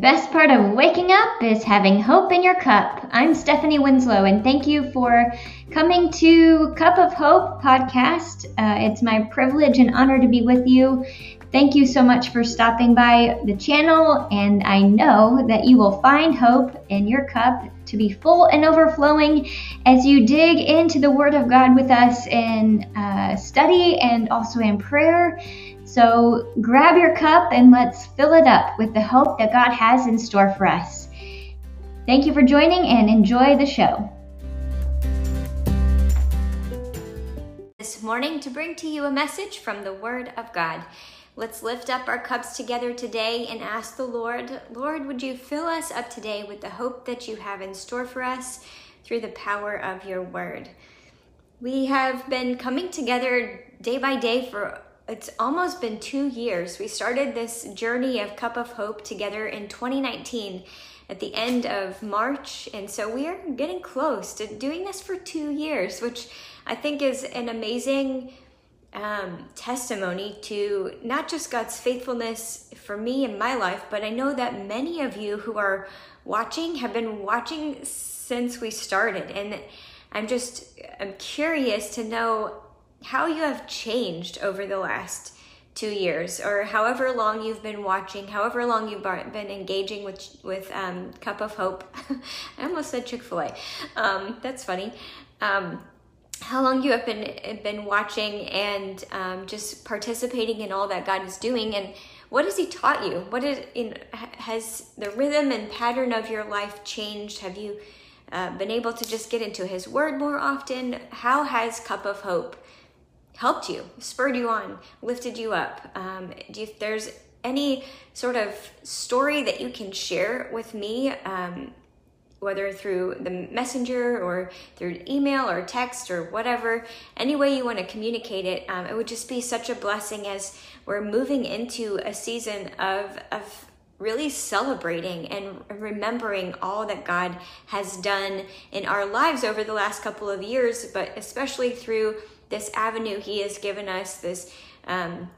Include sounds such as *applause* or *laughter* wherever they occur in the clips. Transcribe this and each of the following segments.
best part of waking up is having hope in your cup. I'm Stephanie Winslow, and thank you for coming to Cup of Hope podcast. Uh, it's my privilege and honor to be with you. Thank you so much for stopping by the channel, and I know that you will find hope in your cup to be full and overflowing as you dig into the Word of God with us in uh, study and also in prayer. So grab your cup and let's fill it up with the hope that God has in store for us. Thank you for joining and enjoy the show. This morning to bring to you a message from the Word of God. Let's lift up our cups together today and ask the Lord, Lord, would you fill us up today with the hope that you have in store for us through the power of your word? We have been coming together day by day for it's almost been two years. We started this journey of Cup of Hope together in 2019 at the end of March. And so we are getting close to doing this for two years, which I think is an amazing um, testimony to not just God's faithfulness for me in my life, but I know that many of you who are watching have been watching since we started. And I'm just, I'm curious to know how you have changed over the last two years or however long you've been watching however long you've been engaging with with um, cup of hope *laughs* i almost said chick-fil-a um, that's funny um, how long you have been been watching and um, just participating in all that God is doing, and what has He taught you? What is in, has the rhythm and pattern of your life changed? Have you uh, been able to just get into His Word more often? How has Cup of Hope helped you, spurred you on, lifted you up? Um, do you, if there's any sort of story that you can share with me um, whether through the messenger or through email or text or whatever, any way you want to communicate it, um, it would just be such a blessing as we're moving into a season of, of really celebrating and remembering all that God has done in our lives over the last couple of years, but especially through this avenue He has given us, this um,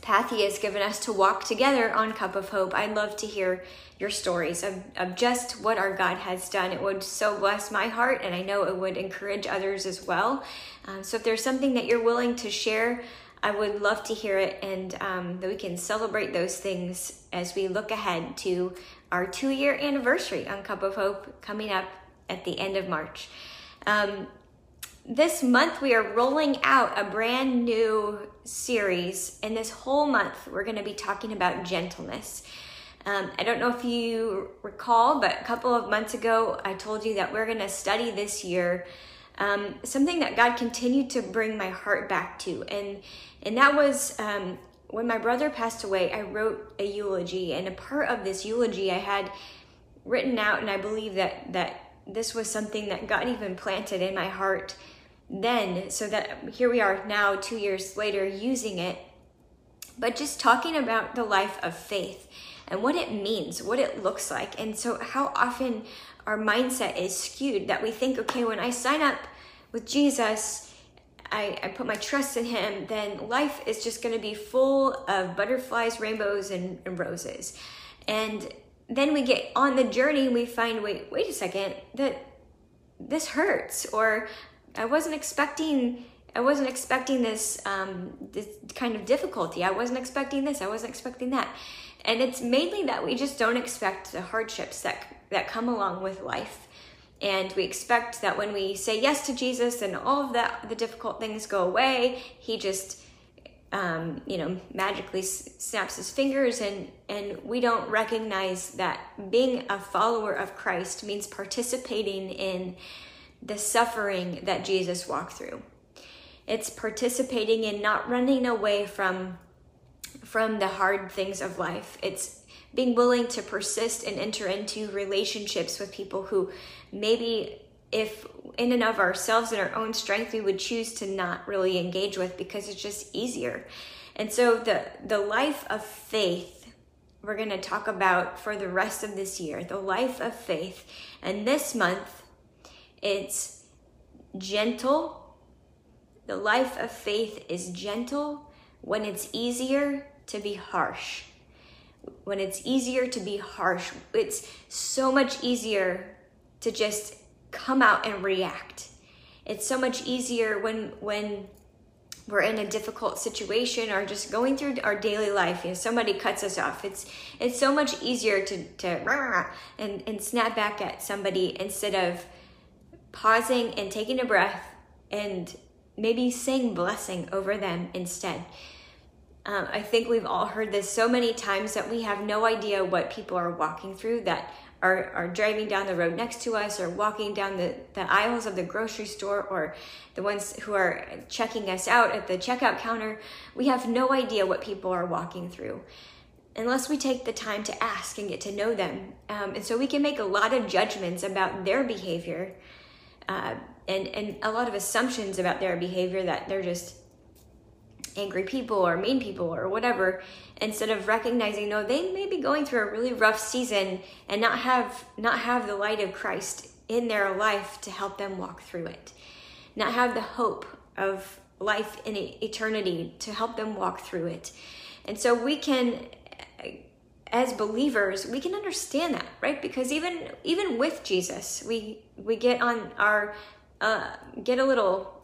path He has given us to walk together on Cup of Hope. I'd love to hear your stories of, of just what our God has done. It would so bless my heart, and I know it would encourage others as well. Um, so if there's something that you're willing to share, I would love to hear it, and um, that we can celebrate those things as we look ahead to our two year anniversary on Cup of Hope coming up at the end of March. Um, this month, we are rolling out a brand new series, and this whole month, we're going to be talking about gentleness. Um, I don't know if you recall, but a couple of months ago, I told you that we're going to study this year um, something that God continued to bring my heart back to, and and that was um, when my brother passed away. I wrote a eulogy, and a part of this eulogy I had written out, and I believe that that this was something that God even planted in my heart then, so that here we are now, two years later, using it. But just talking about the life of faith and what it means, what it looks like. And so, how often our mindset is skewed that we think, okay, when I sign up with Jesus, I, I put my trust in Him, then life is just going to be full of butterflies, rainbows, and, and roses. And then we get on the journey and we find, wait, wait a second, that this hurts, or I wasn't expecting I wasn't expecting this um, this kind of difficulty. I wasn't expecting this. I wasn't expecting that. And it's mainly that we just don't expect the hardships that that come along with life. And we expect that when we say yes to Jesus and all of that the difficult things go away, he just um, you know magically snaps his fingers and and we don't recognize that being a follower of Christ means participating in the suffering that Jesus walked through. It's participating in not running away from from the hard things of life. It's being willing to persist and enter into relationships with people who maybe if in and of ourselves and our own strength we would choose to not really engage with because it's just easier. And so the the life of faith we're going to talk about for the rest of this year, the life of faith. And this month it's gentle. The life of faith is gentle when it's easier to be harsh, when it's easier to be harsh. It's so much easier to just come out and react. It's so much easier when when we're in a difficult situation or just going through our daily life you know somebody cuts us off it's it's so much easier to to and and snap back at somebody instead of pausing and taking a breath and maybe saying blessing over them instead um, i think we've all heard this so many times that we have no idea what people are walking through that are, are driving down the road next to us or walking down the, the aisles of the grocery store or the ones who are checking us out at the checkout counter. We have no idea what people are walking through unless we take the time to ask and get to know them. Um, and so we can make a lot of judgments about their behavior uh, and, and a lot of assumptions about their behavior that they're just angry people or mean people or whatever instead of recognizing no they may be going through a really rough season and not have not have the light of Christ in their life to help them walk through it. Not have the hope of life in eternity to help them walk through it. And so we can as believers we can understand that right? Because even even with jesus we we get on our uh, get a little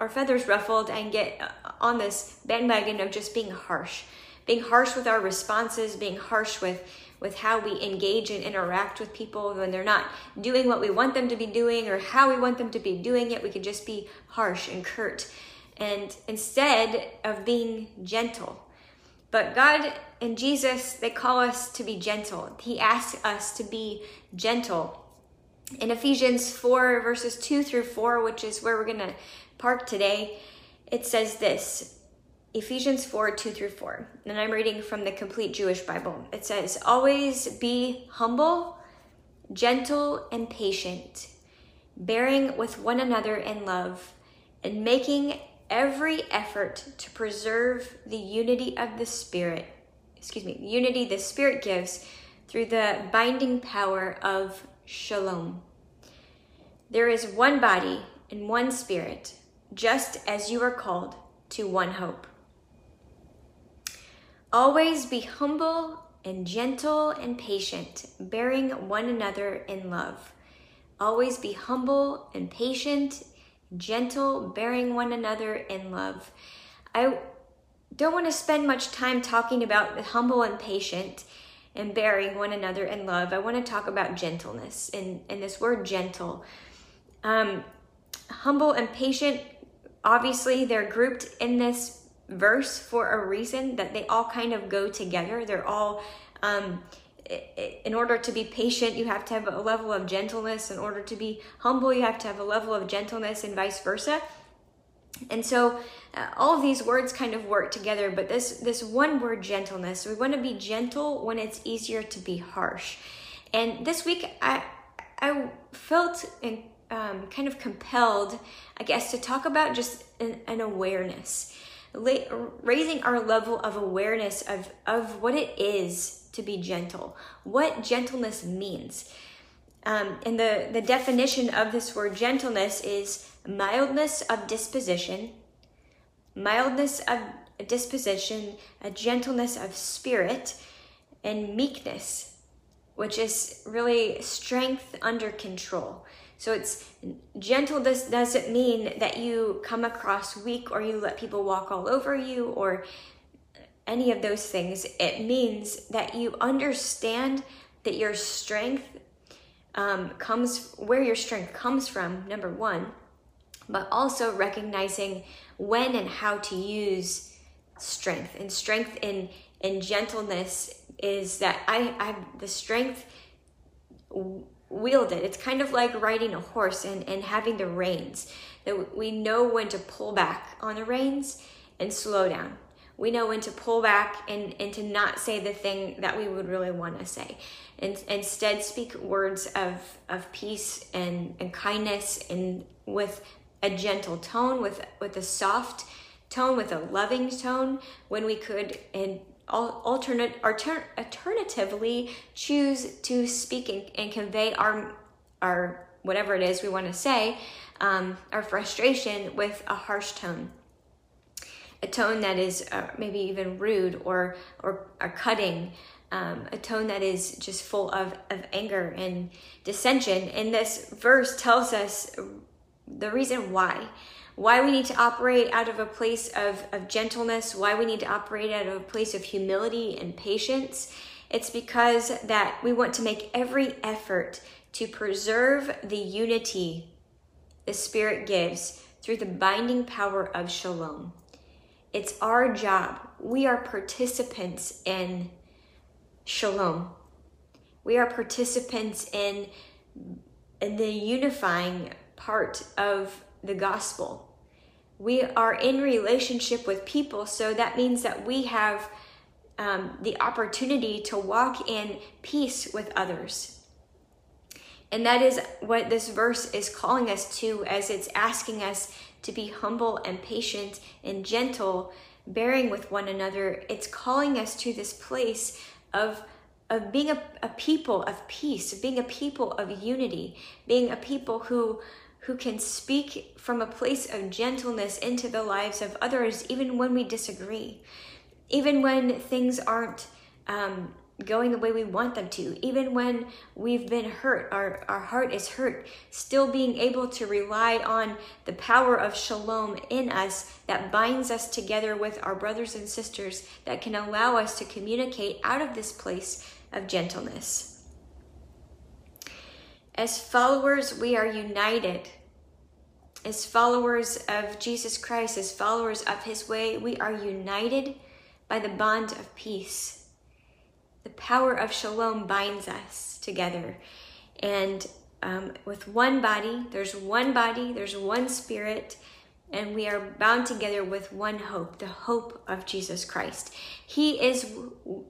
our feathers ruffled and get on this bandwagon of just being harsh. Being harsh with our responses being harsh with with how we engage and interact with people when they're not doing what we want them to be doing or how we want them to be doing it. We could just be harsh and curt. And instead of being gentle but god and jesus they call us to be gentle he asks us to be gentle in ephesians 4 verses 2 through 4 which is where we're going to park today, it says this Ephesians 4 2 through 4. And I'm reading from the Complete Jewish Bible. It says, Always be humble, gentle, and patient, bearing with one another in love, and making every effort to preserve the unity of the Spirit. Excuse me, unity the Spirit gives through the binding power of shalom. There is one body and one Spirit just as you are called to one hope. Always be humble and gentle and patient, bearing one another in love. Always be humble and patient, gentle, bearing one another in love. I don't want to spend much time talking about humble and patient and bearing one another in love. I want to talk about gentleness and, and this word gentle. Um, humble and patient obviously they're grouped in this verse for a reason that they all kind of go together they're all um, in order to be patient you have to have a level of gentleness. In order to be humble you have to have a level of gentleness and vice versa. And so uh, all of these words kind of work together but this this one word gentleness we want to be gentle when it's easier to be harsh. And this week i i felt in, um, kind of compelled, I guess, to talk about just an, an awareness, raising our level of awareness of, of what it is to be gentle, what gentleness means. Um, and the, the definition of this word gentleness is mildness of disposition, mildness of disposition, a gentleness of spirit, and meekness, which is really strength under control. So it's gentle this doesn't mean that you come across weak or you let people walk all over you or any of those things. It means that you understand that your strength um, comes where your strength comes from, number one, but also recognizing when and how to use strength. And strength in in gentleness is that I, I the strength wield it. It's kind of like riding a horse and, and having the reins. That we know when to pull back on the reins and slow down. We know when to pull back and, and to not say the thing that we would really want to say. And instead speak words of, of peace and, and kindness and with a gentle tone, with with a soft tone, with a loving tone, when we could and alternate alternatively choose to speak and, and, convey our our whatever it is we want to say um, our frustration with a harsh tone a tone that is uh, maybe even rude or or, or cutting, um, a tone that is just full of, of anger and dissension. And this verse tells us the reason why. Why we need to operate out of a place of, of gentleness, why we need to operate out of a place of humility and patience. It's because that we want to make every effort to preserve the unity the Spirit gives through the binding power of shalom. It's our job. We are participants in shalom. We are participants in, in the unifying part of the gospel. We are in relationship with people, so that means that we have um, the opportunity to walk in peace with others. And that is what this verse is calling us to as it's asking us to be humble and patient and gentle, bearing with one another. It's calling us to this place of of being a, a people of peace, being a people of unity, being a people who who can speak from a place of gentleness into the lives of others, even when we disagree, even when things aren't um, going the way we want them to, even when we've been hurt, our, our heart is hurt, still being able to rely on the power of shalom in us that binds us together with our brothers and sisters, that can allow us to communicate out of this place of gentleness. As followers, we are united. As followers of Jesus Christ, as followers of his way, we are united by the bond of peace the power of shalom binds us together. And um, with one body, there's one body, there's one spirit, and we are bound together with one hope, the hope of Jesus Christ. He is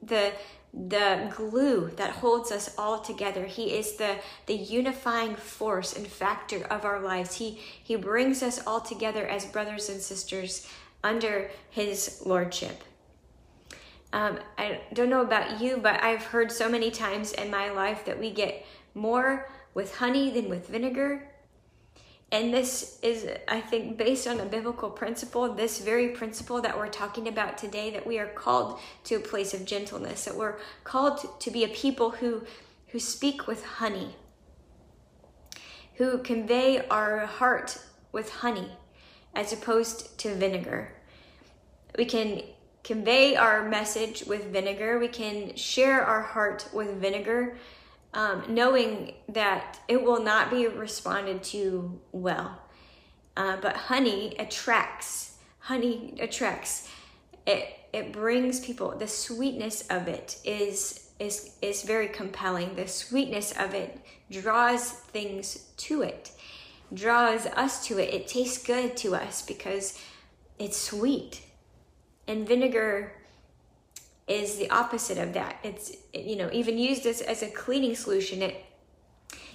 the the glue that holds us all together. He is the the unifying force and factor of our lives. He he brings us all together as brothers and sisters under his lordship. Um, I don't know about you, but I've heard so many times in my life that we get more with honey than with vinegar. And this is, I think, based on a biblical principle, this very principle that we're talking about today, that we are called to a place of gentleness, that we're called to be a people who, who speak with honey, who convey our heart with honey as opposed to vinegar. We can convey our message with vinegar. We can share our heart with vinegar, um, knowing that it will not be responded to well. Uh, but honey attracts. Honey attracts. It it brings people. The sweetness of it is is is very compelling. The sweetness of it draws things to it, draws us to it. It tastes good to us because it's sweet and vinegar is the opposite of that. It's you know even used as, as a cleaning solution. It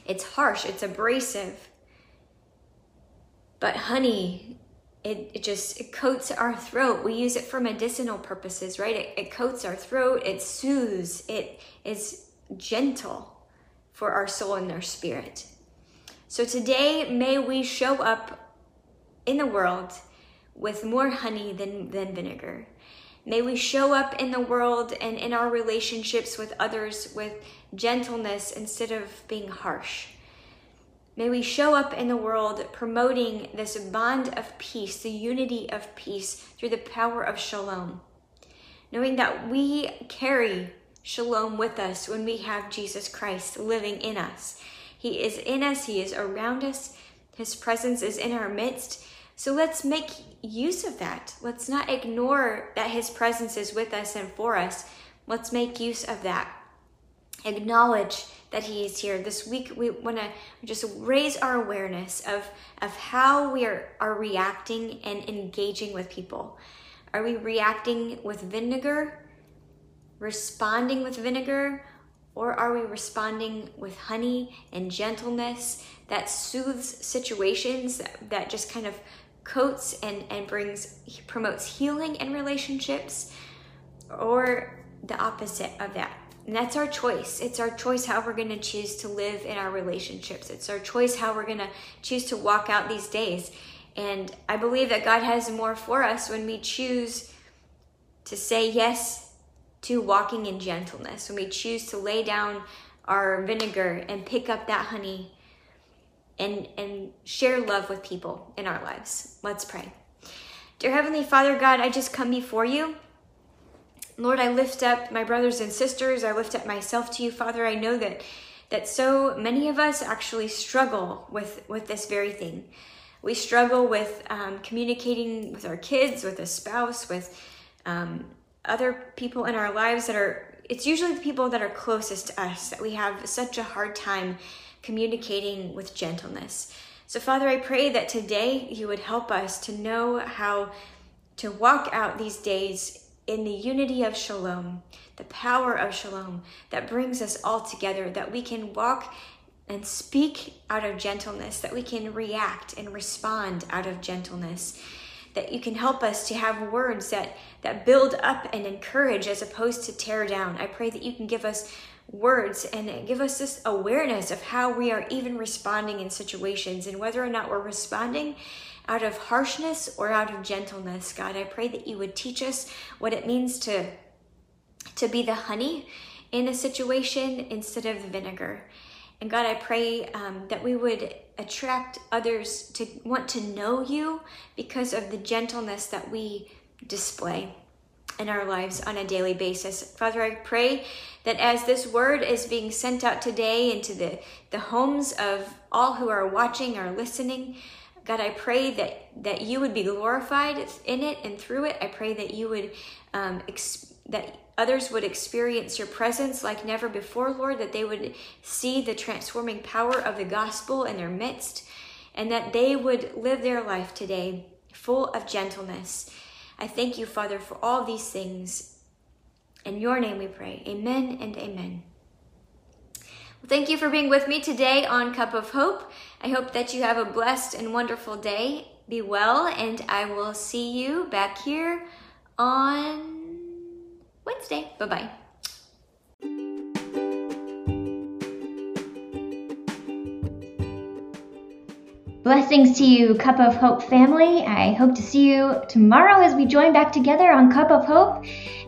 it's harsh. It's abrasive. But honey, it, it just it coats our throat. We use it for medicinal purposes, right? It, it coats our throat. It soothes. It is gentle for our soul and our spirit. So today, may we show up in the world with more honey than, than vinegar. May we show up in the world and in our relationships with others with gentleness instead of being harsh. May we show up in the world promoting this bond of peace, the unity of peace through the power of shalom. Knowing that we carry shalom with us when we have Jesus Christ living in us. He is in us, He is around us, His presence is in our midst, so let's make use of that. Let's not ignore that His presence is with us and for us. Let's make use of that. Acknowledge that He is here. This week, we want to just raise our awareness of, of how we are, are reacting and engaging with people. Are we reacting with vinegar, responding with vinegar, or are we responding with honey and gentleness that soothes situations that, that just kind of coats and, and brings promotes healing in relationships or the opposite of that. And that's our choice. It's our choice how we're going to choose to live in our relationships. It's our choice how we're going to choose to walk out these days. And I believe that God has more for us when we choose to say yes to walking in gentleness, when we choose to lay down our vinegar and pick up that honey and, and share love with people in our lives. Let's pray. Dear Heavenly Father, God, I just come before you. Lord, I lift up my brothers and sisters. I lift up myself to you, Father. I know that that so many of us actually struggle with with this very thing. We struggle with um, communicating with our kids, with a spouse, with um, other people in our lives that are. It's usually the people that are closest to us that we have such a hard time communicating with gentleness. So, Father, I pray that today you would help us to know how to walk out these days in the unity of shalom, the power of shalom that brings us all together, that we can walk and speak out of gentleness, that we can react and respond out of gentleness, that you can help us to have words that, that build up and encourage as opposed to tear down. I pray that you can give us words and give us this awareness of how we are even responding in situations and whether or not we're responding out of harshness or out of gentleness. God, I pray that you would teach us what it means to to be the honey in a situation instead of the vinegar. And God, I pray um, that we would attract others to want to know you because of the gentleness that we display in our lives on a daily basis. Father, I pray that as this word is being sent out today into the, the homes of all who are watching or listening, God, I pray that, that you would be glorified in it and through it. I pray that you would, um, ex- that others would experience your presence like never before, Lord, that they would see the transforming power of the gospel in their midst, and that they would live their life today full of gentleness I thank you, Father, for all these things. In your name we pray. Amen and amen. Well, thank you for being with me today on Cup of Hope. I hope that you have a blessed and wonderful day. Be well, and I will see you back here on Wednesday. Bye bye. Blessings to you, Cup of Hope family. I hope to see you tomorrow as we join back together on Cup of Hope.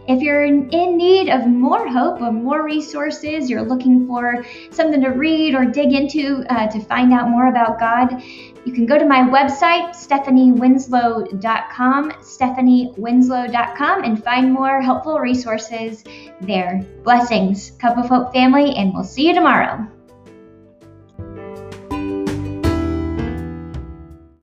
If you're in need of more hope or more resources, you're looking for something to read or dig into uh, to find out more about God, you can go to my website, stephaniewinslow.com, stephaniewinslow.com, and find more helpful resources there. Blessings, Cup of Hope family, and we'll see you tomorrow.